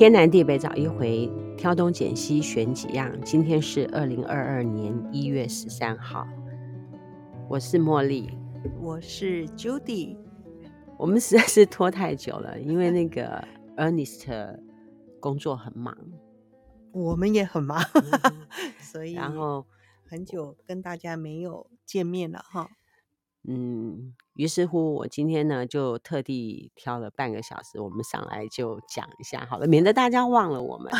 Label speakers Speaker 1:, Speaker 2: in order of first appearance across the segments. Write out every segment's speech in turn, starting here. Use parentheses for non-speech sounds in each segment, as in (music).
Speaker 1: 天南地北找一回，挑东拣西选几样。今天是二零二二年一月十三号，我是茉莉，
Speaker 2: 我是 Judy。
Speaker 1: 我们实在是拖太久了，因为那个 (laughs) Ernest 工作很忙，
Speaker 2: 我们也很忙，(laughs) 所以
Speaker 1: 然后
Speaker 2: 很久跟大家没有见面了哈。
Speaker 1: 嗯，于是乎，我今天呢就特地挑了半个小时，我们上来就讲一下好了，免得大家忘了我们。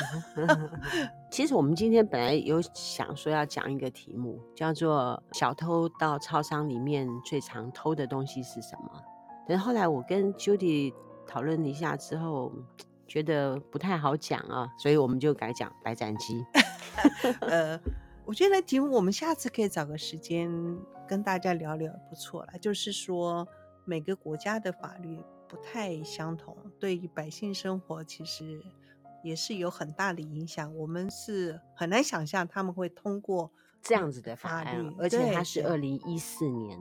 Speaker 1: (laughs) 其实我们今天本来有想说要讲一个题目，叫做“小偷到超商里面最常偷的东西是什么”。但是后来我跟 Judy 讨论了一下之后，觉得不太好讲啊，所以我们就改讲白斩鸡。(laughs)
Speaker 2: 呃。我觉得题目我们下次可以找个时间跟大家聊聊，不错了。就是说每个国家的法律不太相同，对于百姓生活其实也是有很大的影响。我们是很难想象他们会通过
Speaker 1: 这样子的法律，而且它是二零一四年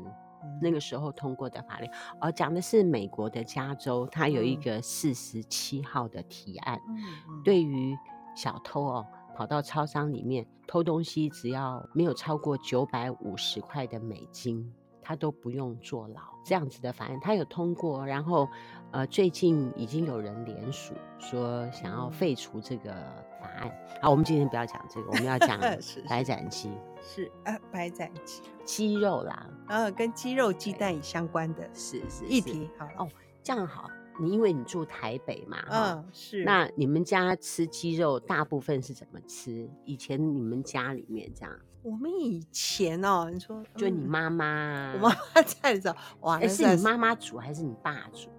Speaker 1: 那个时候通过的法律。而讲的是美国的加州，它有一个四十七号的提案，对于小偷哦。跑到超商里面偷东西，只要没有超过九百五十块的美金，他都不用坐牢。这样子的法案他有通过，然后呃，最近已经有人联署说想要废除这个法案。好，我们今天不要讲这个，我们要讲 (laughs) 白斩鸡。
Speaker 2: 是啊，白斩鸡，
Speaker 1: 鸡肉啦，
Speaker 2: 然后跟鸡肉、鸡蛋相关的，
Speaker 1: 是是
Speaker 2: 议题。好
Speaker 1: 哦，这样好。你因为你住台北嘛，
Speaker 2: 嗯，是。
Speaker 1: 那你们家吃鸡肉大部分是怎么吃？以前你们家里面这样？
Speaker 2: 我们以前哦，你说
Speaker 1: 就你妈妈，
Speaker 2: 我妈妈在的时候，哇，
Speaker 1: 欸、是你妈妈煮还是你爸煮？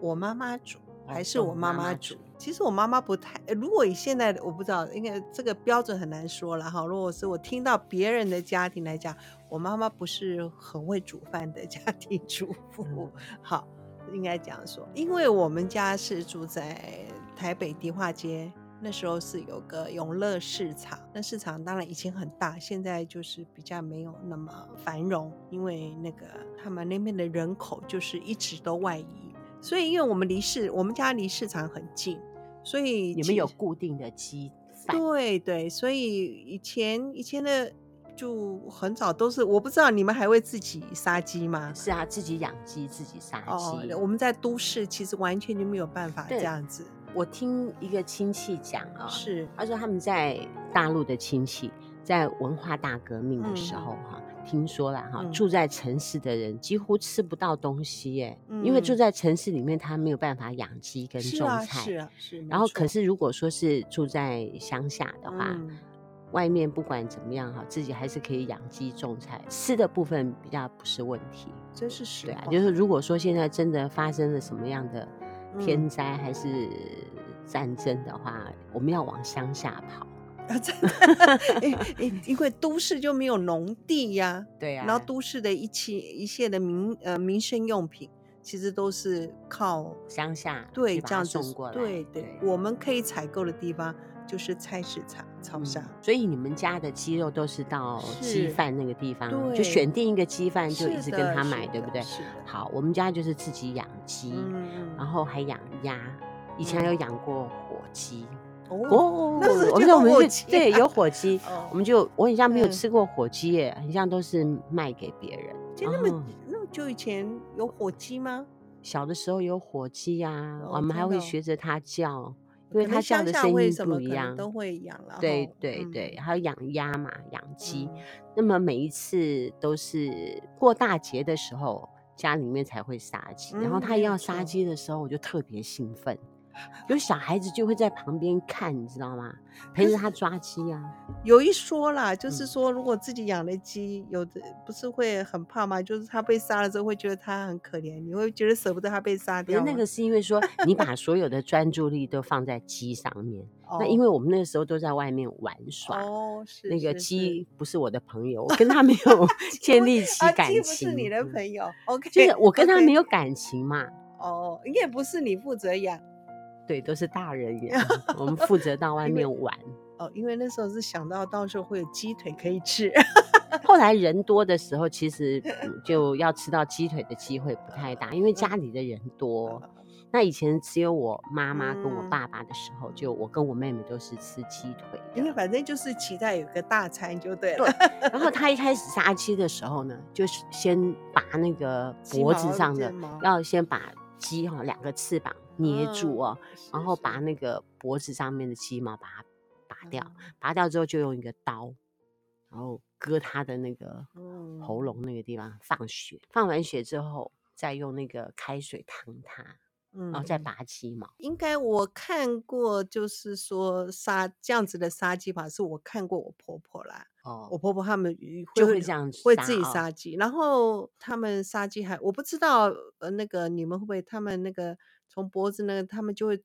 Speaker 2: 我妈妈煮还是我妈妈煮？其实我妈妈不太，如果以现在的我不知道，因为这个标准很难说了哈。如果是我听到别人的家庭来讲，我妈妈不是很会煮饭的家庭主妇，嗯、好。应该这样说，因为我们家是住在台北迪化街，那时候是有个永乐市场，那市场当然以前很大，现在就是比较没有那么繁荣，因为那个他们那边的人口就是一直都外移，所以因为我们离市，我们家离市场很近，所以
Speaker 1: 你们有固定的鸡饭，
Speaker 2: 对对，所以以前以前的。就很早都是，我不知道你们还会自己杀鸡吗？
Speaker 1: 是啊，自己养鸡，自己杀鸡。
Speaker 2: 哦，我们在都市其实完全就没有办法这样子。
Speaker 1: 我听一个亲戚讲啊，哦，
Speaker 2: 是
Speaker 1: 他说他们在大陆的亲戚在文化大革命的时候哈，嗯，听说了哈，住在城市的人几乎吃不到东西耶，嗯，因为住在城市里面他没有办法养鸡跟种菜。
Speaker 2: 是啊，是啊，是。
Speaker 1: 然后可是如果说是住在乡下的话。嗯外面不管怎么样哈，自己还是可以养鸡种菜，吃的部分比较不是问题。
Speaker 2: 这是实话。
Speaker 1: 对啊，就是如果说现在真的发生了什么样的天灾还是战争的话，嗯、我们要往乡下跑。啊，真
Speaker 2: 的，(laughs) 因为都市就没有农地呀。(laughs)
Speaker 1: 对呀、啊。
Speaker 2: 然后都市的一切一切的民呃民生用品，其实都是靠
Speaker 1: 乡下
Speaker 2: 对这样
Speaker 1: 送过来。
Speaker 2: 对对，对，我们可以采购的地方。就是菜市场、
Speaker 1: 所以你们家的鸡肉都是到鸡贩那个地方，就选定一个鸡贩就一直跟他买，对不对？好，我们家就是自己养鸡、嗯，然后还养鸭，以前还有养过火鸡。哦，我们我们就对有火鸡、(laughs) 哦，我们就我很像没有吃过火鸡耶，很像都是卖给别人。
Speaker 2: 就那么那么久以前有火鸡吗？
Speaker 1: 小的时候有火鸡呀、我们还会学着它叫。因为它叫的声音不一样，
Speaker 2: 都会养了。
Speaker 1: 对对对，还有养鸭嘛，养鸡、嗯。那么每一次都是过大节的时候，家里面才会杀鸡、嗯。然后他要杀鸡的时候，我就特别兴奋。有小孩子就会在旁边看，你知道吗？陪着他抓鸡啊。
Speaker 2: 有一说啦，就是说如果自己养的鸡，有的不是会很怕吗？就是他被杀了之后，会觉得他很可怜，你会觉得舍不得他被杀掉。
Speaker 1: 那个是因为说 (laughs) 你把所有的专注力都放在鸡上面。那因为我们那个时候都在外面玩耍。哦，是。那个鸡不是我的朋友，我 (laughs) 跟他没有建立起感情。鸡不
Speaker 2: 是你的朋友，OK？
Speaker 1: 就是我跟他没有感情嘛。
Speaker 2: 哦，应该不是你负责养。
Speaker 1: 对，都是大人养，(laughs) 我们负责到外面玩。
Speaker 2: 哦，因为那时候是想到到时候会有鸡腿可以吃。(laughs)
Speaker 1: 后来 (laughs) 人多的时候，其实就要吃到鸡腿的机会不太大，因为家里的人多。那以前只有我妈妈跟我爸爸的时候，嗯、就我跟我妹妹都是吃鸡腿，
Speaker 2: 因为反正就是期待有个大餐就对了。
Speaker 1: 对。然后他一开始杀鸡的时候呢，就是先拔那个脖子上的，要先把鸡哈两个翅膀捏住哦，嗯、然后把那个脖子上面的鸡毛把它拔掉，嗯、拔掉之后就用一个刀，然后割它的那个喉咙那个地方放血，放完血之后再用那个开水烫它。然后再拔鸡毛，
Speaker 2: 应该我看过，就是说杀这样子的杀鸡法，是我看过我婆婆啦。哦，我婆婆他们会
Speaker 1: 就会这样子，
Speaker 2: 会自己杀鸡，然后他们杀鸡还我不知道，呃，那个你们会不会？他们那个从脖子那个，他们就会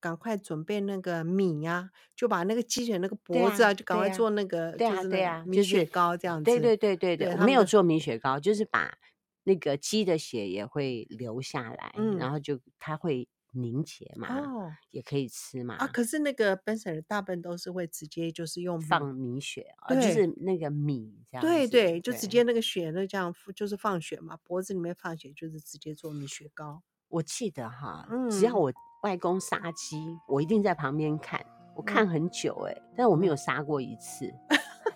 Speaker 2: 赶快准备那个米呀，就把那个鸡腿那个脖子啊，就赶快做那个，
Speaker 1: 对啊，对啊，
Speaker 2: 米雪糕这样子。
Speaker 1: 对对对对对，我没有做米雪糕，就是把。那个鸡的血也会流下来，嗯、然后就它会凝结嘛，哦、也可以吃嘛。
Speaker 2: 啊，可是那个本省人大部分都是会直接就是用
Speaker 1: 放米血，啊就是那个米这样。
Speaker 2: 对对，就直接那个血那这样就是放血嘛，脖子里面放血就是直接做米血糕。
Speaker 1: 我记得哈，嗯、只要我外公杀鸡，我一定在旁边看，我看很久哎、欸，嗯、但我没有杀过一次。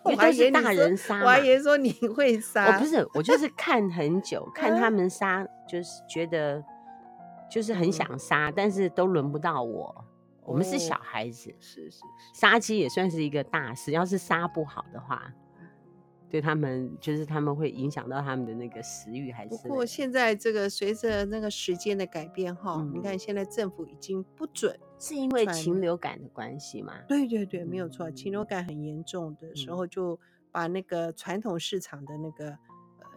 Speaker 1: 因为都是大人杀，
Speaker 2: 我还以为说你会杀。
Speaker 1: 我不是，我就是看很久，(laughs) 看他们杀，就是觉得就是很想杀，但是都轮不到我。我们是小孩子，
Speaker 2: 是是，
Speaker 1: 杀鸡也算是一个大事。要是杀不好的话，对他们就是他们会影响到他们的那个食欲，还是。
Speaker 2: 不过现在这个随着那个时间的改变哈，你看现在政府已经不准。
Speaker 1: 是因为禽流感的关系吗？
Speaker 2: 对对对，没有错。禽流感很严重的时候，就把那个传统市场的那个呃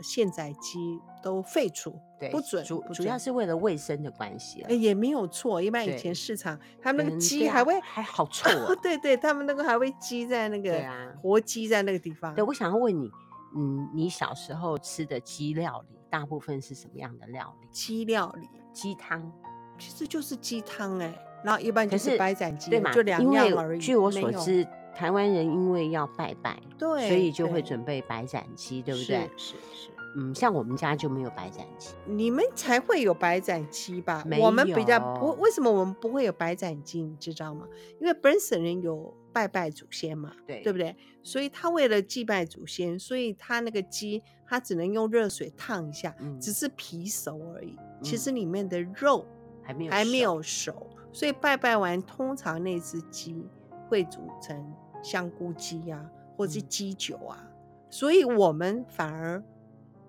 Speaker 2: 现宰鸡都废除，对，不准。
Speaker 1: 主主要是为了卫生的关系。
Speaker 2: 哎，也没有错。一般以前市场他们那个鸡还会
Speaker 1: 还好臭 (laughs) 啊。
Speaker 2: 对对，他们那个还会鸡在那个活鸡在那个地方。
Speaker 1: 对，我想要问你，嗯，你小时候吃的鸡料理大部分是什么样的料理？
Speaker 2: 鸡料理，
Speaker 1: 鸡汤，
Speaker 2: 其实就是鸡汤哎。然后一般就是白斩鸡，
Speaker 1: 对嘛？
Speaker 2: 就两样而已。
Speaker 1: 据我所知，
Speaker 2: 有
Speaker 1: 台湾人因为要拜拜，
Speaker 2: 对，
Speaker 1: 所以就会准备白斩鸡，对，不对？
Speaker 2: 是是是。
Speaker 1: 嗯，像我们家就没有白斩鸡，
Speaker 2: 你们才会有白斩鸡吧？我们比较不，为什么我们不会有白斩鸡？你知道吗？因为本省人有拜拜祖先嘛，对，对不对？所以他为了祭拜祖先，所以他那个鸡他只能用热水烫一下，嗯、只是皮熟而已，嗯、其实里面的肉还没有还没有熟。所以拜拜完，通常那只鸡会煮成香菇鸡呀、啊，或者是鸡酒啊。嗯、所以我们反而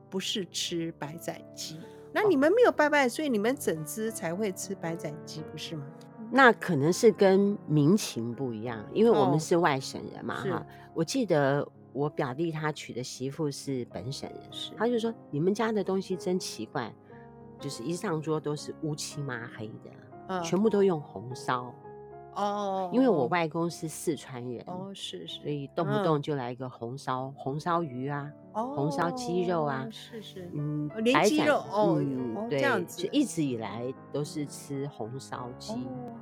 Speaker 2: 不是吃白斩鸡。那你们没有拜拜，所以你们整只才会吃白斩鸡，不是吗？
Speaker 1: 那可能是跟民情不一样，因为我们是外省人嘛，哈、哦。我记得我表弟他娶的媳妇是本省人，士他就说你们家的东西真奇怪，就是一上桌都是乌漆麻黑的。全部都用红烧
Speaker 2: 哦，
Speaker 1: 因为我外公是四川人
Speaker 2: 哦，是是，
Speaker 1: 所以动不动就来一个红烧红烧鱼啊，红烧鸡肉啊，
Speaker 2: 是是，
Speaker 1: 嗯，
Speaker 2: 连鸡肉哦，
Speaker 1: 对，这样子，就一直。以来都是吃红烧鸡，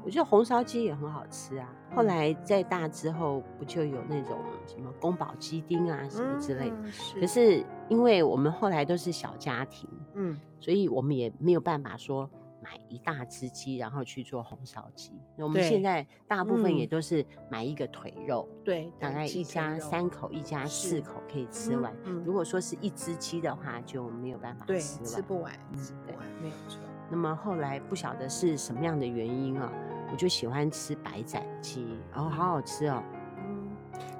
Speaker 1: 我觉得红烧鸡也很好吃啊。后来再大之后，不就有那种什么宫保鸡丁啊什么之类的，可是因为我们后来都是小家庭，嗯，所以我们也没有办法说。买一大只鸡，然后去做红烧鸡。我们现在大部分也都是买一个腿肉，
Speaker 2: 对，
Speaker 1: 大概一家三口、一家四口可以吃完。如果说是一只鸡的话，就没有办法吃完，
Speaker 2: 吃不完，吃不完，没有错。
Speaker 1: 那么后来不晓得是什么样的原因啊，我就喜欢吃白斩鸡，然后好好吃哦。嗯，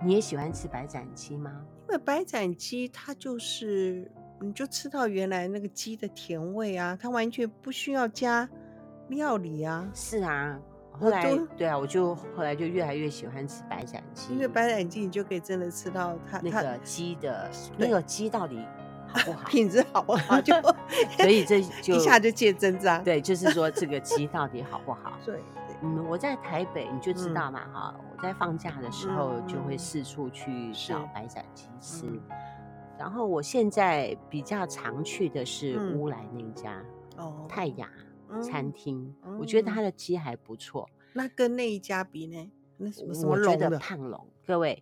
Speaker 1: 你也喜欢吃白斩鸡吗？
Speaker 2: 因为白斩鸡它就是。你就吃到原来那个鸡的甜味啊，它完全不需要加料理啊。
Speaker 1: 是啊，后来都对啊，我就后来就越来越喜欢吃白斩鸡，
Speaker 2: 因为白斩鸡你就可以真的吃到它
Speaker 1: 那个鸡的那个鸡到底好不 (laughs) 好，
Speaker 2: 品质好不好，就
Speaker 1: 所以这 (laughs) 就
Speaker 2: 一下就见真章。
Speaker 1: 对，就是说这个鸡到底好不好？(laughs)
Speaker 2: 对，
Speaker 1: 嗯，我在台北你就知道嘛哈，我在放假的时候就会四处去找白斩鸡吃。然后我现在比较常去的是乌来那家哦，泰雅餐厅，我觉得它的鸡还不错。
Speaker 2: 那跟那一家比呢？那什么什么龙的？
Speaker 1: 我觉得胖龙，各位，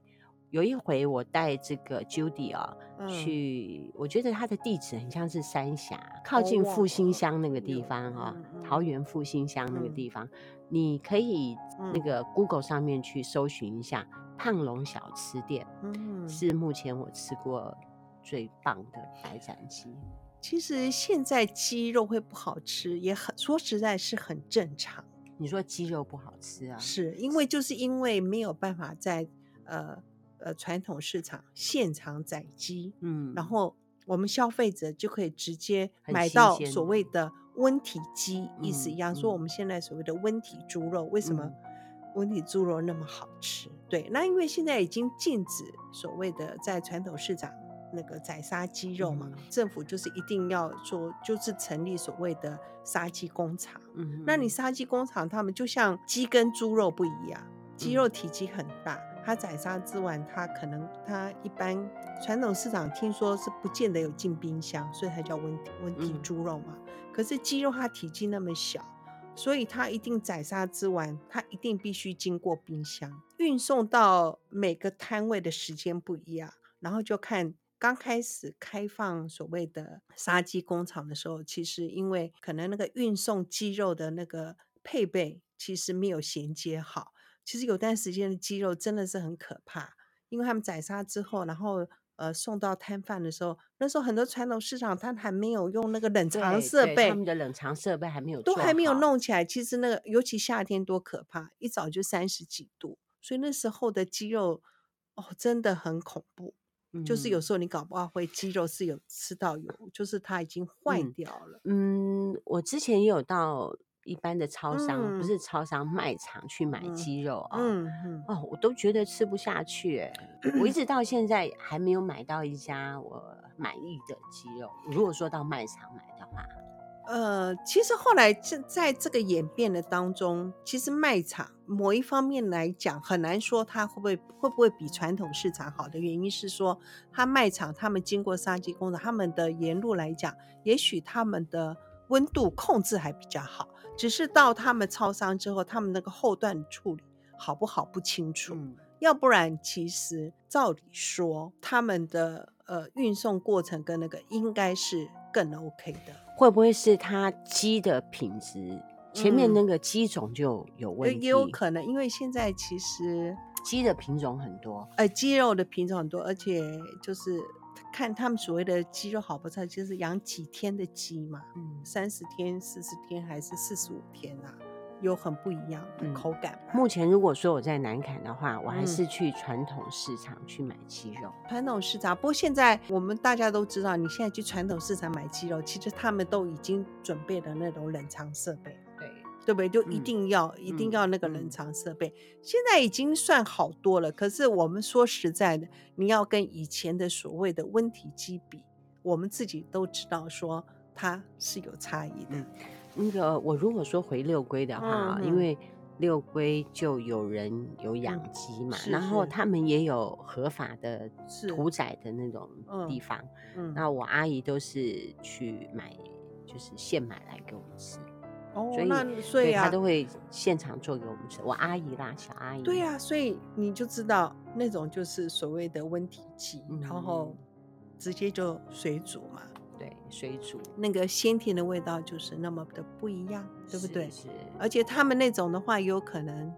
Speaker 1: 有一回我带这个 Judy 啊、哦、去，嗯、我觉得他的地址很像是三峡，靠近复兴乡那个地方哈、哦，嗯嗯、桃园复兴乡那个地方，嗯、你可以那个 Google 上面去搜寻一下胖龙小吃店，嗯，是目前我吃过最棒的白斩鸡。
Speaker 2: 其实现在鸡肉会不好吃，也很说实在是很正常。
Speaker 1: 你说鸡肉不好吃啊？
Speaker 2: 是因为就是因为没有办法在呃。呃，传统市场现场宰鸡，嗯，然后我们消费者就可以直接买到所谓的温体鸡，意思一样。说我们现在所谓的温体猪肉，为什么温体猪肉那么好吃？对，那因为现在已经禁止所谓的在传统市场那个宰杀鸡肉嘛，政府就是一定要说，就是成立所谓的杀鸡工厂。嗯，那你杀鸡工厂，他们就像鸡跟猪肉不一样，鸡肉体积很大。它宰杀之完，它可能它一般传统市场听说是不见得有进冰箱，所以它叫温温体猪肉嘛。嗯、可是鸡肉它体积那么小，所以它一定宰杀之完，它一定必须经过冰箱运送到每个摊位的时间不一样，然后就看刚开始开放所谓的杀鸡工厂的时候，其实因为可能那个运送鸡肉的那个配备其实没有衔接好。其实有段时间的鸡肉真的是很可怕，因为他们宰杀之后，然后呃送到摊贩的时候，那时候很多传统市场它还没有用那个冷藏设备，
Speaker 1: 他们的冷藏设备还没有，
Speaker 2: 都还没有弄起来。其实那个尤其夏天多可怕，一早就三十几度，所以那时候的鸡肉哦真的很恐怖，嗯、就是有时候你搞不好会鸡肉是有吃到有，就是它已经坏掉了。
Speaker 1: 嗯，嗯，我之前也有到。一般的超商、嗯、不是超商卖场去买鸡肉啊，嗯嗯、哦，我都觉得吃不下去，哎我一 (clears throat) 直到现在还没有买到一家我满意的鸡肉。如果说到卖场买的话，
Speaker 2: 呃，其实后来在在这个演变的当中，其实卖场某一方面来讲，很难说它会不会会不会比传统市场好的原因是说，它卖场他们经过杀鸡工厂，他们的沿路来讲，也许他们的温度控制还比较好。只是到他们超商之后，他们那个后段处理好不好不清楚。嗯、要不然，其实照理说，他们的呃运送过程跟那个应该是更 OK 的。
Speaker 1: 会不会是它鸡的品质？前面那个鸡种就有问题？
Speaker 2: 嗯、也有可能，因为现在其实
Speaker 1: 鸡的品种很多，
Speaker 2: 呃，鸡肉的品种很多，而且就是。看他们所谓的鸡肉好不好，就是养几天的鸡嘛，嗯，三十天、四十天还是四十五天啊，有很不一样的口感。
Speaker 1: 嗯。目前如果说我在南坎的话，我还是去传统市场去买鸡肉。
Speaker 2: 传统市场，不过现在我们大家都知道，你现在去传统市场买鸡肉，其实他们都已经准备了那种冷藏设备。对不对？就一定要、嗯、一定要那个冷藏设备。嗯、现在已经算好多了，可是我们说实在的，你要跟以前的所谓的温体机比，我们自己都知道说它是有差异的。嗯、
Speaker 1: 那个我如果说回六龟的话，嗯、因为六龟就有人有养鸡嘛，嗯、然后他们也有合法的屠宰的那种地方。嗯，那我阿姨都是去买，就是现买来给我们吃。
Speaker 2: 哦，所以那所以啊，
Speaker 1: 他都会现场做给我们吃。我阿姨啦，小阿姨。
Speaker 2: 对呀、啊，所以你就知道那种就是所谓的温体鸡，嗯、然后直接就水煮嘛。
Speaker 1: 对，水煮
Speaker 2: 那个鲜甜的味道就是那么的不一样，对不对？
Speaker 1: 是。是
Speaker 2: 而且他们那种的话，有可能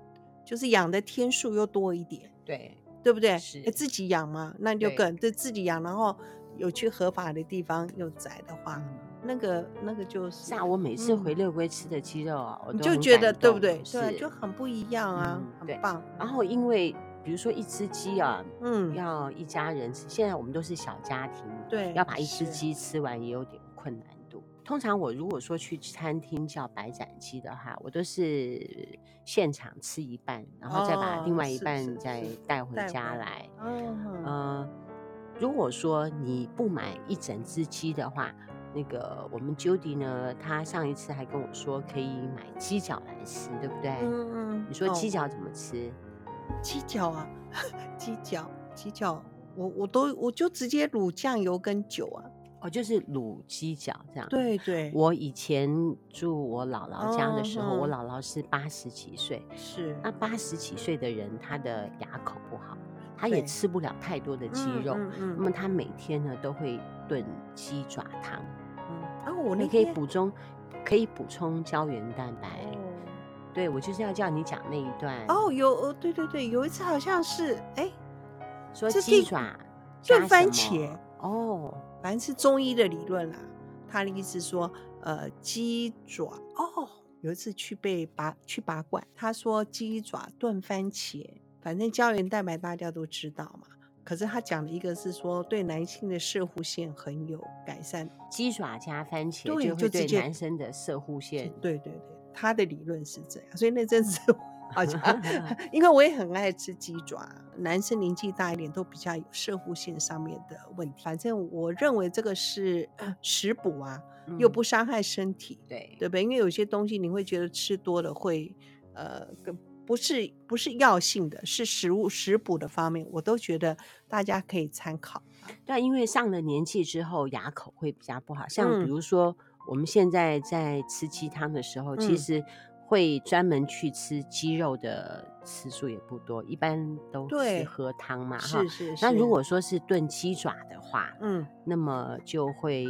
Speaker 2: 就是养的天数又多一点。
Speaker 1: 对，
Speaker 2: 对不对？
Speaker 1: 是。
Speaker 2: 自己养嘛，那就更对自己养，然后有去合法的地方又宰的话。嗯那个那个就是，像
Speaker 1: 我每次回六龟吃的鸡肉啊，我
Speaker 2: 就觉得对不对？对，就很不一样啊，很棒。
Speaker 1: 然后因为比如说一只鸡啊，嗯，要一家人吃，现在我们都是小家庭，对，要把一只鸡吃完也有点困难度。通常我如果说去餐厅叫白斩鸡的话，我都是现场吃一半，然后再把另外一半再带回家来。嗯，如果说你不买一整只鸡的话。那个我们 Judy 呢，他上一次还跟我说可以买鸡脚来吃，对不对？嗯嗯。你说鸡脚怎么吃？
Speaker 2: 鸡脚啊，(laughs) 鸡脚，鸡脚，我我都我就直接卤酱油跟酒啊。
Speaker 1: 哦，就是卤鸡脚这样。
Speaker 2: 对对。
Speaker 1: 我以前住我姥姥家的时候，我姥姥是八十几岁，是那八十几岁的人，他的牙口不好。他也吃不了太多的鸡肉，
Speaker 2: 嗯嗯嗯、
Speaker 1: 那么他每天呢都会炖鸡爪汤。
Speaker 2: 嗯，哦，我那
Speaker 1: 可以补充，可以补充胶原蛋白。
Speaker 2: 哦、
Speaker 1: 对，我就是要叫你讲那一段。
Speaker 2: 哦，有，对对对，有一次好像是，哎，
Speaker 1: 说鸡爪
Speaker 2: 炖番茄。
Speaker 1: 哦，
Speaker 2: 反正是中医的理论啦。他的意思说，呃，鸡爪。哦，有一次去被拔去拔罐，他说鸡爪炖番茄，反正胶原蛋白大家都知道嘛。可是他讲的一个是说对男性的射护腺很有改善，
Speaker 1: 鸡爪加番茄就会对男生的射护腺。
Speaker 2: 对对对，他的理论是这样。所以那阵子 (laughs) 好像，(laughs) 因为我也很爱吃鸡爪，男生年纪大一点都比较有射护腺上面的问题。反正我认为这个是 (clears throat) 食补啊，又不伤害身体，
Speaker 1: 嗯、对
Speaker 2: 对不对？因为有些东西你会觉得吃多了会呃跟。不是不是药性的，是食物食补的方面，我都觉得大家可以参考。
Speaker 1: 对，因为上了年纪之后，牙口会比较不好。像比如说，我们现在在吃鸡汤的时候，嗯、其实会专门去吃鸡肉的次数也不多，一般都是喝汤嘛。哈，
Speaker 2: 是是是。
Speaker 1: 那如果说是炖鸡爪的话，嗯，那么就会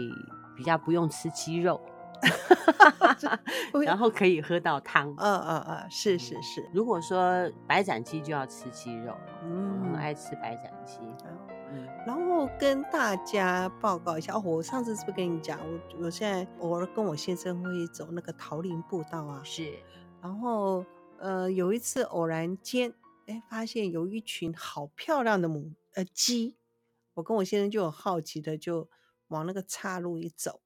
Speaker 1: 比较不用吃鸡肉。(laughs) 然后可以喝到汤，
Speaker 2: 嗯嗯嗯，是是是。
Speaker 1: 如果说白斩鸡就要吃鸡肉，嗯，我很爱吃白斩鸡。
Speaker 2: 嗯，然后跟大家报告一下，哦，我上次是不是跟你讲，我我现在偶尔跟我先生会走那个桃林步道啊，
Speaker 1: 是。
Speaker 2: 然后呃，有一次偶然间，哎，发现有一群好漂亮的母呃鸡，我跟我先生就很好奇的就往那个岔路一走。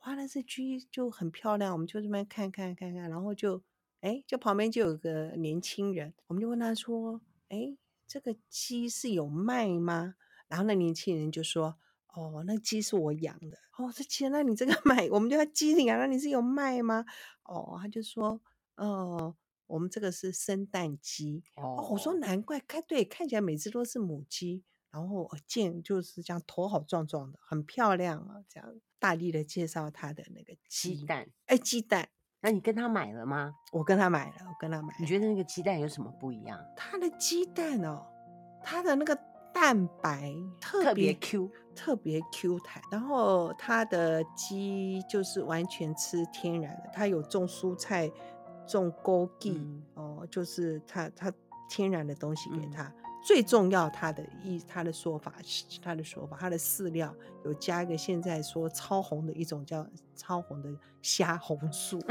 Speaker 2: 哇，那只鸡就很漂亮，我们就这边看看看看，然后就，哎，就旁边就有个年轻人，我们就问他说，哎，这个鸡是有卖吗？然后那年轻人就说，哦，那鸡是我养的。哦，这鸡，那你这个 (laughs) 卖，我们就要鸡领啊，那你是有卖吗？哦，他就说，哦，我们这个是生蛋鸡。哦，哦，我说难怪，看对，看起来每只都是母鸡。然后见就是这样，头好壮壮的，很漂亮啊！这样大力的介绍他的那个鸡，
Speaker 1: 鸡蛋，
Speaker 2: 哎，鸡蛋，
Speaker 1: 那你跟他买了吗？
Speaker 2: 我跟他买了，我跟他买了。
Speaker 1: 你觉得那个鸡蛋有什么不一样？
Speaker 2: 他的鸡蛋哦，他的那个蛋白特
Speaker 1: 别，Q，
Speaker 2: 特别 Q 弹。然后他的鸡就是完全吃天然的，他有种蔬菜，种枸杞、嗯、哦，就是他他天然的东西给他。嗯最重要，他的意，他的说法是他的说法，他的饲料有加一个现在说超红的一种叫超红的虾红素。(laughs)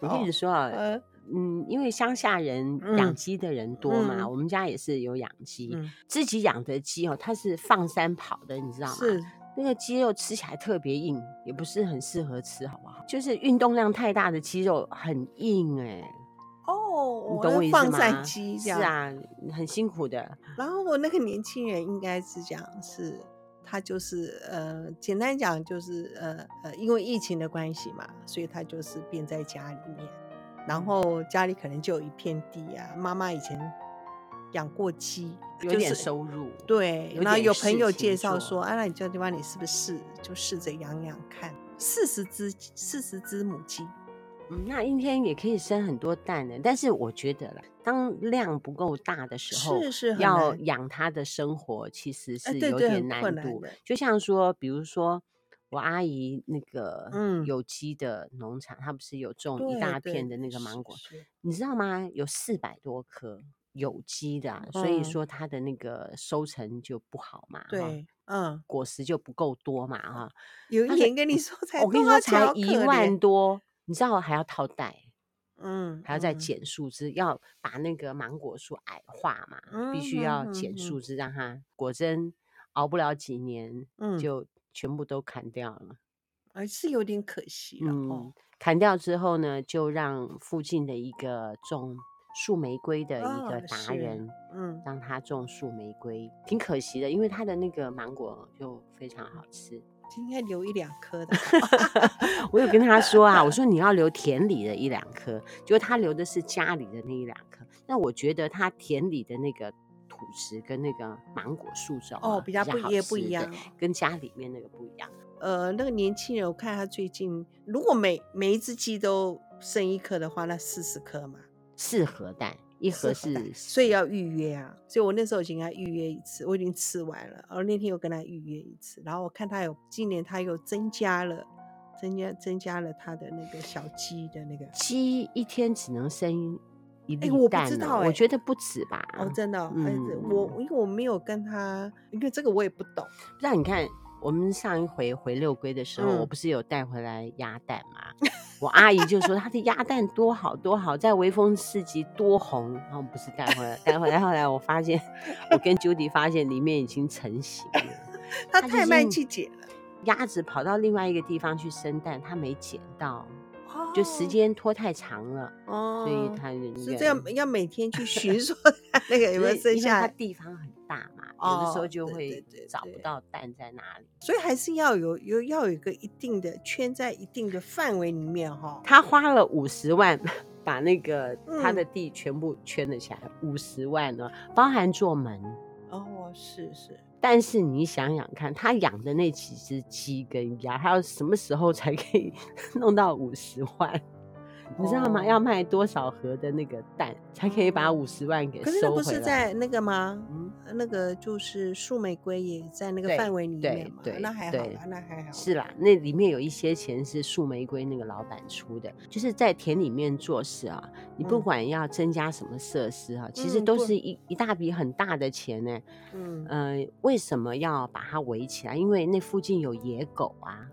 Speaker 1: 我跟你说啊，哦、嗯，因为乡下人养鸡的人多嘛，嗯、我们家也是有养鸡，嗯、自己养的鸡哦，它是放山跑的，你知道吗？是那个鸡肉吃起来特别硬，也不是很适合吃，好不好？就是运动量太大的鸡肉很硬哎、欸。
Speaker 2: 哦，
Speaker 1: 你懂我意思吗？
Speaker 2: 放山鸡这样
Speaker 1: 是啊，很辛苦的。
Speaker 2: 然后我那个年轻人应该是讲是，他就是呃，简单讲就是呃呃，因为疫情的关系嘛，所以他就是变在家里面，然后家里可能就有一片地啊。妈妈以前养过鸡，
Speaker 1: 有点收入，
Speaker 2: 就是、对。然后有朋友介绍说，啊，那你这个地方你是不是试就试着养养看，四十只四十只母鸡。
Speaker 1: 嗯，那一天也可以生很多蛋的，但是我觉得啦，当量不够大的时候，
Speaker 2: 是是
Speaker 1: 要养它的生活其实是有点难度。就像说，比如说我阿姨那个嗯有机的农场，她、嗯、不是有种一大片的那个芒果，你知道吗？有四百多棵有机的、啊，嗯、所以说它的那个收成就不好嘛。
Speaker 2: 对，嗯，
Speaker 1: 果实就不够多嘛，哈。
Speaker 2: 有一年跟你说才，
Speaker 1: 我跟你说才一万多。你知道还要套袋，
Speaker 2: 嗯，
Speaker 1: 还要再剪树枝，嗯、要把那个芒果树矮化嘛，嗯、必须要剪树。枝，让它果真熬不了几年，嗯，就全部都砍掉了，
Speaker 2: 而是有点可惜了。
Speaker 1: 嗯，砍掉之后呢，就让附近的一个种树玫瑰的一个达人，嗯，让他种树玫瑰，挺可惜的，因为他的那个芒果就非常好吃。
Speaker 2: 应该留一两颗的，(laughs)
Speaker 1: 我有跟他说啊，我说你要留田里的一两颗，结果他留的是家里的那一两颗。那我觉得他田里的那个土质跟那个芒果树种
Speaker 2: 哦比较不也不一样，
Speaker 1: 跟家里面那个不一样。
Speaker 2: 呃，那个年轻人，我看他最近如果每每一只鸡都生一颗的话，那四十颗嘛，
Speaker 1: 四盒蛋，一盒是，
Speaker 2: 所以要预约啊。所以我那时候已经跟他预约一次，我已经吃完了，然后那天又跟他预约一次，然后我看他有今年他又增加了，增加增加了他的那个小鸡的那个
Speaker 1: 鸡一天只能生一粒蛋，我不知道，我觉得不止吧？
Speaker 2: 哦，真的，嗯，我因为我没有跟他，因为这个我也不懂。
Speaker 1: 那你看。我们上一回回六龟的时候，嗯、我不是有带回来鸭蛋吗？我阿姨就说她的鸭蛋多好多好，在微风市集多红。然后不是带回来，带回来后来我发现，我跟 Judy 发现里面已经成型了。
Speaker 2: 它太慢去捡了，
Speaker 1: 鸭子跑到另外一个地方去生蛋，它没捡到。就时间拖太长了，哦，所以他
Speaker 2: 是这样，要每天去 (laughs) 寻说那个有没有剩下。
Speaker 1: 它地方很大嘛，有的时候就会找不到蛋在哪里，
Speaker 2: 所以还是要有有要有一个一定的圈在一定的范围里面哈。
Speaker 1: 他花了五十万把那个他的地全部圈了起来，五十万呢，包含做门。
Speaker 2: 哦，是是。
Speaker 1: 但是你想想看，他养的那几只鸡跟鸭，他要什么时候才可以 (laughs) 弄到五十万？你知道吗？要卖多少盒的那个蛋才可以把五十万给收回来？可是那
Speaker 2: 不是在那个吗？嗯，那个就是树玫瑰也在那个范围里面嘛。对，那还好吧，那还好。
Speaker 1: 是啦，那里面有一些钱是树玫瑰那个老板出的，就是在田里面做事啊。你不管要增加什么设施啊，其实都是一一大笔很大的钱呢。嗯，呃，为什么要把它围起来？因为那附近有野狗啊，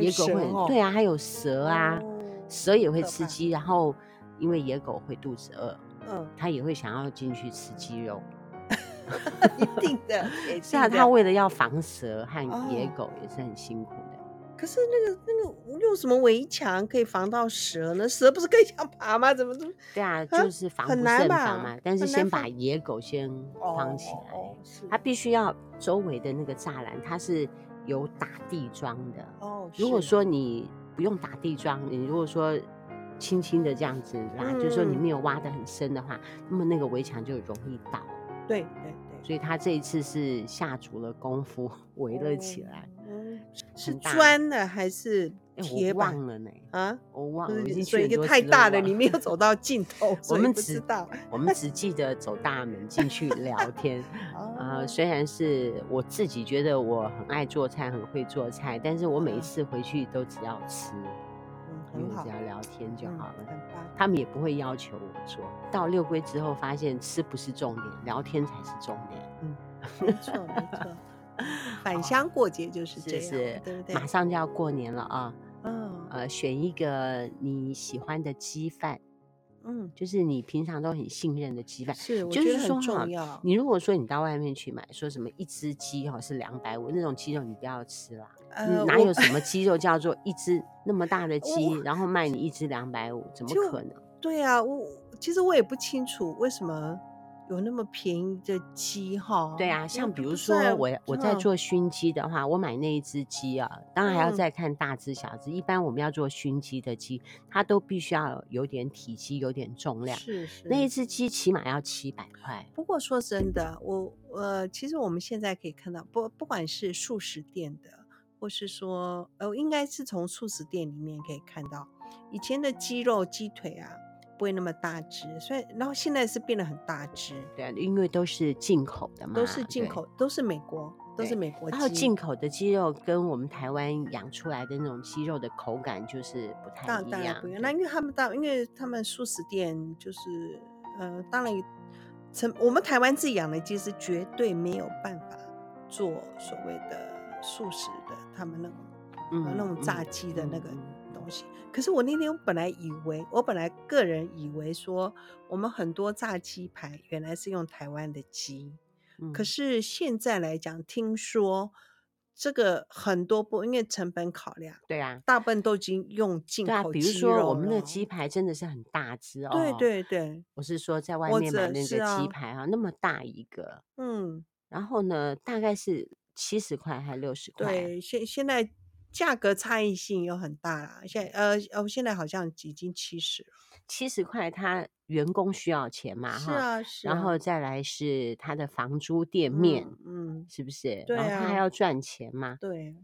Speaker 1: 野狗会，对啊，还有蛇啊。蛇也会吃鸡，然后因为野狗会肚子饿，嗯，它也会想要进去吃鸡肉，(laughs)
Speaker 2: 一定的。(laughs)
Speaker 1: 是啊，他为了要防蛇和野狗也是很辛苦的。
Speaker 2: 可是那个那个用什么围墙可以防到蛇呢？蛇不是更想爬吗？怎么怎么？
Speaker 1: 对啊，就是防不胜防嘛。但是先把野狗先防起来，它必须要周围的那个栅栏，它是有打地桩的。哦，如果说你。不用打地桩，你如果说轻轻的这样子拉，嗯、就是说你没有挖的很深的话，那么那个围墙就容易倒。
Speaker 2: 对对对，
Speaker 1: 所以他这一次是下足了功夫 (laughs) 围了起来。
Speaker 2: 嗯，是砖的还是铁板？
Speaker 1: 了呢。啊，我忘了。
Speaker 2: 所以一个太大的，你没有走到尽 (laughs) 头。我们只知道，
Speaker 1: 我们只记得走大门进去聊天。(laughs) 啊、呃，虽然是我自己觉得我很爱做菜，很会做菜，但是我每一次回去都只要吃，只要聊天就好了。嗯、他们也不会要求我做。到六龟之后，发现吃不是重点，聊天才是重点。
Speaker 2: 嗯，没错没错。(laughs) 返乡过节就是这样，是是对不对？
Speaker 1: 马上就要过年了啊！嗯，呃，选一个你喜欢的鸡饭。嗯，就是你平常都很信任的鸡饭，
Speaker 2: 是，
Speaker 1: 就是说
Speaker 2: 很重要。
Speaker 1: 你如果说你到外面去买，说什么一只鸡哈是两百五，那种鸡肉你不要吃啦。呃，哪有什么鸡肉叫做一只那么大的鸡，然后卖你一只两百五？怎么可能？
Speaker 2: 对啊，我其实我也不清楚为什么。有那么便宜的鸡哈？
Speaker 1: 对啊，像比如说我我在做熏鸡的话，我买那一只鸡啊，当然还要再看大只小只。一般我们要做熏鸡的鸡，它都必须要有点体积，有点重量。是是，那一只鸡起码要七百块。
Speaker 2: 不过说真的，我呃，其实我们现在可以看到，不不管是素食店的，或是说呃，应该是从素食店里面可以看到以前的鸡肉、鸡腿啊。不会那么大只，所以然后现在是变得很大只，
Speaker 1: 对，因为都是进口的嘛，
Speaker 2: 都是进口，都是美国，都是美国。
Speaker 1: 然后进口的鸡肉跟我们台湾养出来的那种鸡肉的口感就是不太一样。不一样。
Speaker 2: 那因为他们到，因为他们素食店就是，呃，当然成我们台湾自己养的鸡是绝对没有办法做所谓的素食的，他们那种，嗯，那种炸鸡的那个。嗯嗯可是我那天我本来以为，我本来个人以为说，我们很多炸鸡排原来是用台湾的鸡，嗯、可是现在来讲，听说这个很多不因为成本考量，
Speaker 1: 对啊，
Speaker 2: 大部分都已经用进口鸡肉。
Speaker 1: 比如说我们的鸡排真的是很大只哦，
Speaker 2: 对对对，
Speaker 1: 我是说在外面买那个鸡排啊，那么大一个，嗯，然后呢，大概是七十块还六十块？
Speaker 2: 对，现现在。价格差异性又很大啦，现在呃哦，现在好像已经七十了，
Speaker 1: 七十块，他员工需要钱嘛，
Speaker 2: 是啊，是啊，
Speaker 1: 然后。再来是他的房租店面，嗯，嗯是不是？对啊，然后他还要赚钱嘛，
Speaker 2: 对，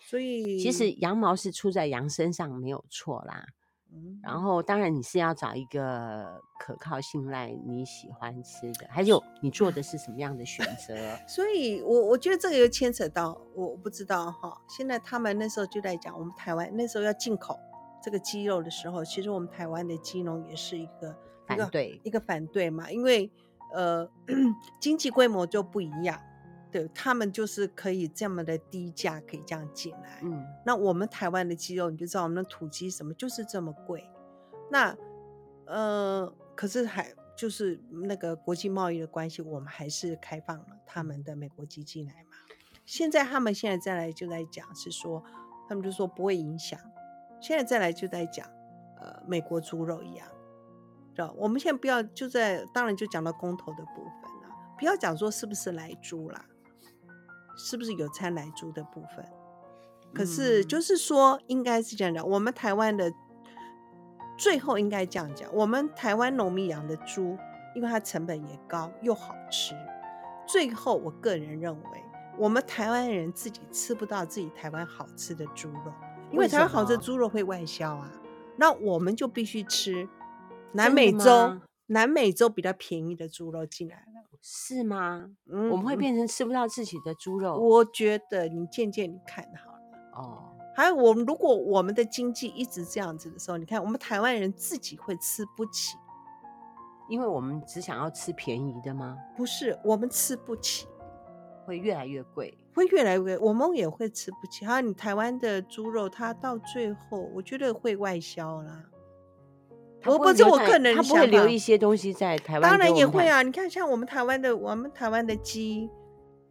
Speaker 2: 所以
Speaker 1: 其实羊毛是出在羊身上没有错啦，嗯，然后当然你是要找一个可靠、信赖、你喜欢吃的，还有你做的是什么样的选择？
Speaker 2: 所以我我觉得这个又牵扯到我我不知道哈。现在他们那时候就在讲，我们台湾那时候要进口这个鸡肉的时候，其实我们台湾的鸡农也是一个
Speaker 1: 反对
Speaker 2: 一个反对嘛，因为呃 (clears throat) 经济规模就不一样。对，他们就是可以这么的低价可以这样进来，嗯，那我们台湾的鸡肉你就知道，我们的土鸡什么就是这么贵，那呃，可是还就是那个国际贸易的关系，我们还是开放了他们的美国鸡进来嘛。现在他们现在再来就在讲是说，他们就说不会影响，现在再来就在讲，呃，美国猪肉一样，知道？我们现在不要就在，当然就讲到公投的部分了，不要讲说是不是来猪啦。是不是有掺莱猪的部分？可是就是说，应该是这样讲。我们台湾的最后应该这样讲：我们台湾农民养的猪，因为它成本也高又好吃。最后，我个人认为，我们台湾人自己吃不到自己台湾好吃的猪肉，因为台湾好吃的猪肉会外销啊。那我们就必须吃南美洲、南美洲比较便宜的猪肉进来了。
Speaker 1: 是吗？嗯，我们会变成吃不到自己的猪肉。
Speaker 2: 我觉得你渐渐你看好了哦。还有，我们如果我们的经济一直这样子的时候，你看我们台湾人自己会吃不起，
Speaker 1: 因为我们只想要吃便宜的吗？
Speaker 2: 不是，我们吃不起，
Speaker 1: 会越来越贵，
Speaker 2: 会越来越贵，我们也会吃不起。还有，你台湾的猪肉，它到最后，我觉得会外销啦。我不是我个人，
Speaker 1: 他不会留一些东西在台湾。
Speaker 2: 当然也会啊，你看像我们台湾的，我们台湾的鸡，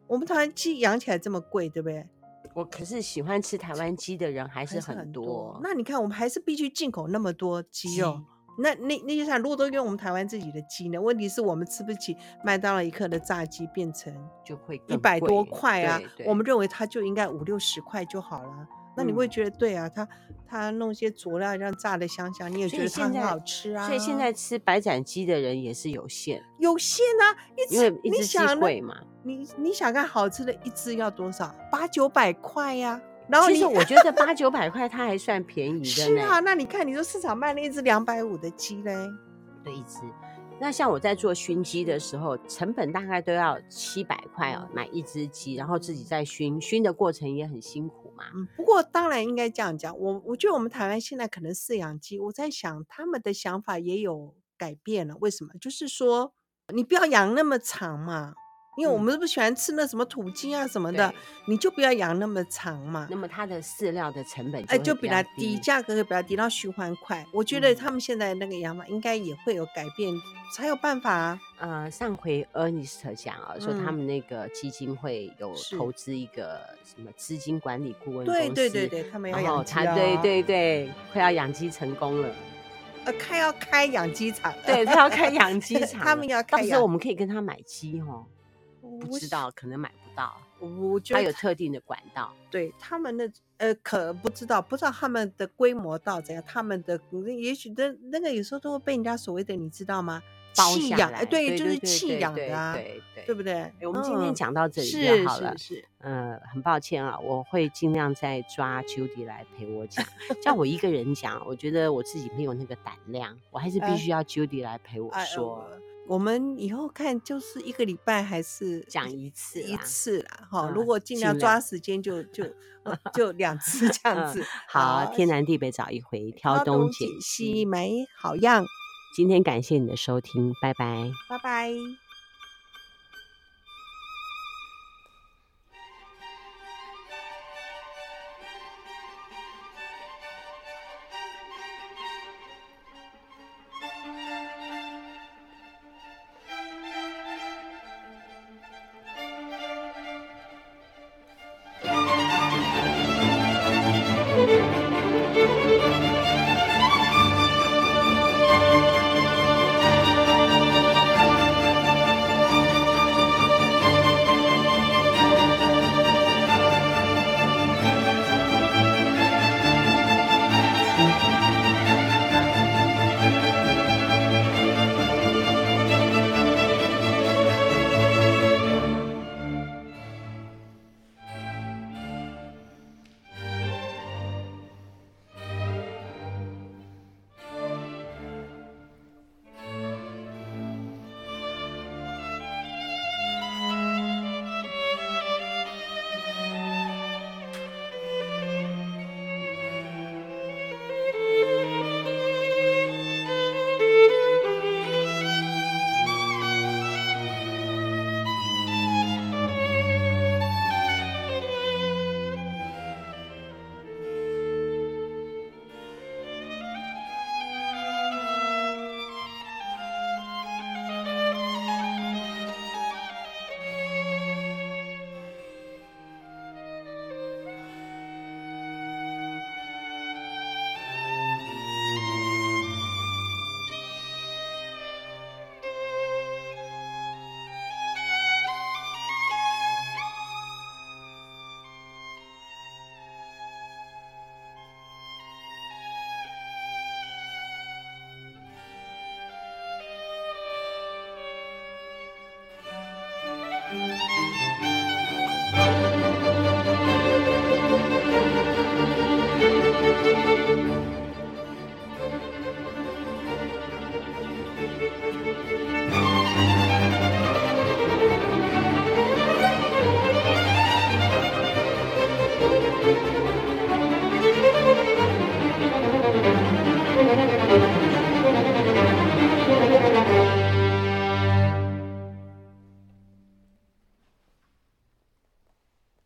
Speaker 2: 我们台湾鸡养起来这么贵，对不对？
Speaker 1: 我可是喜欢吃台湾鸡的人还是很多。
Speaker 2: 那你看，我们还是必须进口那么多鸡肉。那那那就像如果都用我们台湾自己的鸡呢？问题是我们吃不起麦当劳一克的炸鸡，变成
Speaker 1: 就会
Speaker 2: 一百多块啊。我们认为它就应该五六十块就好了。那你会觉得对啊，他他弄些佐料让炸的香香，你也觉得它很好吃啊。
Speaker 1: 所以现在吃白斩鸡的人也是有限，
Speaker 2: 有限啊，一
Speaker 1: 因为一只鸡贵嘛。
Speaker 2: 你你想看好吃的一只要多少？八九百块呀、啊。然后
Speaker 1: 其实我觉得八九百块它还算便宜的。
Speaker 2: 是啊，那你看你说市场卖了一只两百五的鸡嘞，
Speaker 1: 对一只。那像我在做熏鸡的时候，成本大概都要七百块哦，买一只鸡，然后自己再熏，熏的过程也很辛苦
Speaker 2: 嗯，不过当然应该这样讲，我我觉得我们台湾现在可能饲养鸡，我在想他们的想法也有改变了。为什么？就是说你不要养那么长嘛。因为我们都不喜欢吃那什么土鸡啊什么的，你就不要养那么长嘛。
Speaker 1: 那么它的饲料的成本
Speaker 2: 哎就比它低，价格会比较低，然后循环快。我觉得他们现在那个养法应该也会有改变，才有办法啊。
Speaker 1: 呃，上回 Ernest 讲啊，说他们那个基金会有投资一个什么资金管理顾问公司，
Speaker 2: 对对对对，他们要养鸡啊，
Speaker 1: 对对对，快要养鸡成功了。
Speaker 2: 呃，开要开养鸡场，
Speaker 1: 对他要开养鸡 (laughs) 场，
Speaker 2: 他们要开，
Speaker 1: 到时候我们可以跟他买鸡哦。不知道，可能买不到。我觉得它有特定的管道，
Speaker 2: 对他们的呃，可不知道，不知道他们的规模到怎样。他们的也许的那个有时候都会被人家所谓的，你知道吗？弃养，哎对，就是弃养的啊，对对，对不对？
Speaker 1: 我们今天讲到这里就好了。是，嗯，很抱歉啊，我会尽量再抓 Judy 来陪我讲。(laughs) 叫我一个人讲，我觉得我自己没有那个胆量，我还是必须要 Judy 来陪我说。
Speaker 2: 我们以后看就是一个礼拜还是
Speaker 1: 讲一次
Speaker 2: 一次啦，哈。如果尽量抓时间就，就就 (laughs) 就两次这样子。
Speaker 1: 好，天南地北找一回，挑东拣西，
Speaker 2: 没好样。
Speaker 1: 今天感谢你的收听，拜拜，
Speaker 2: 拜拜。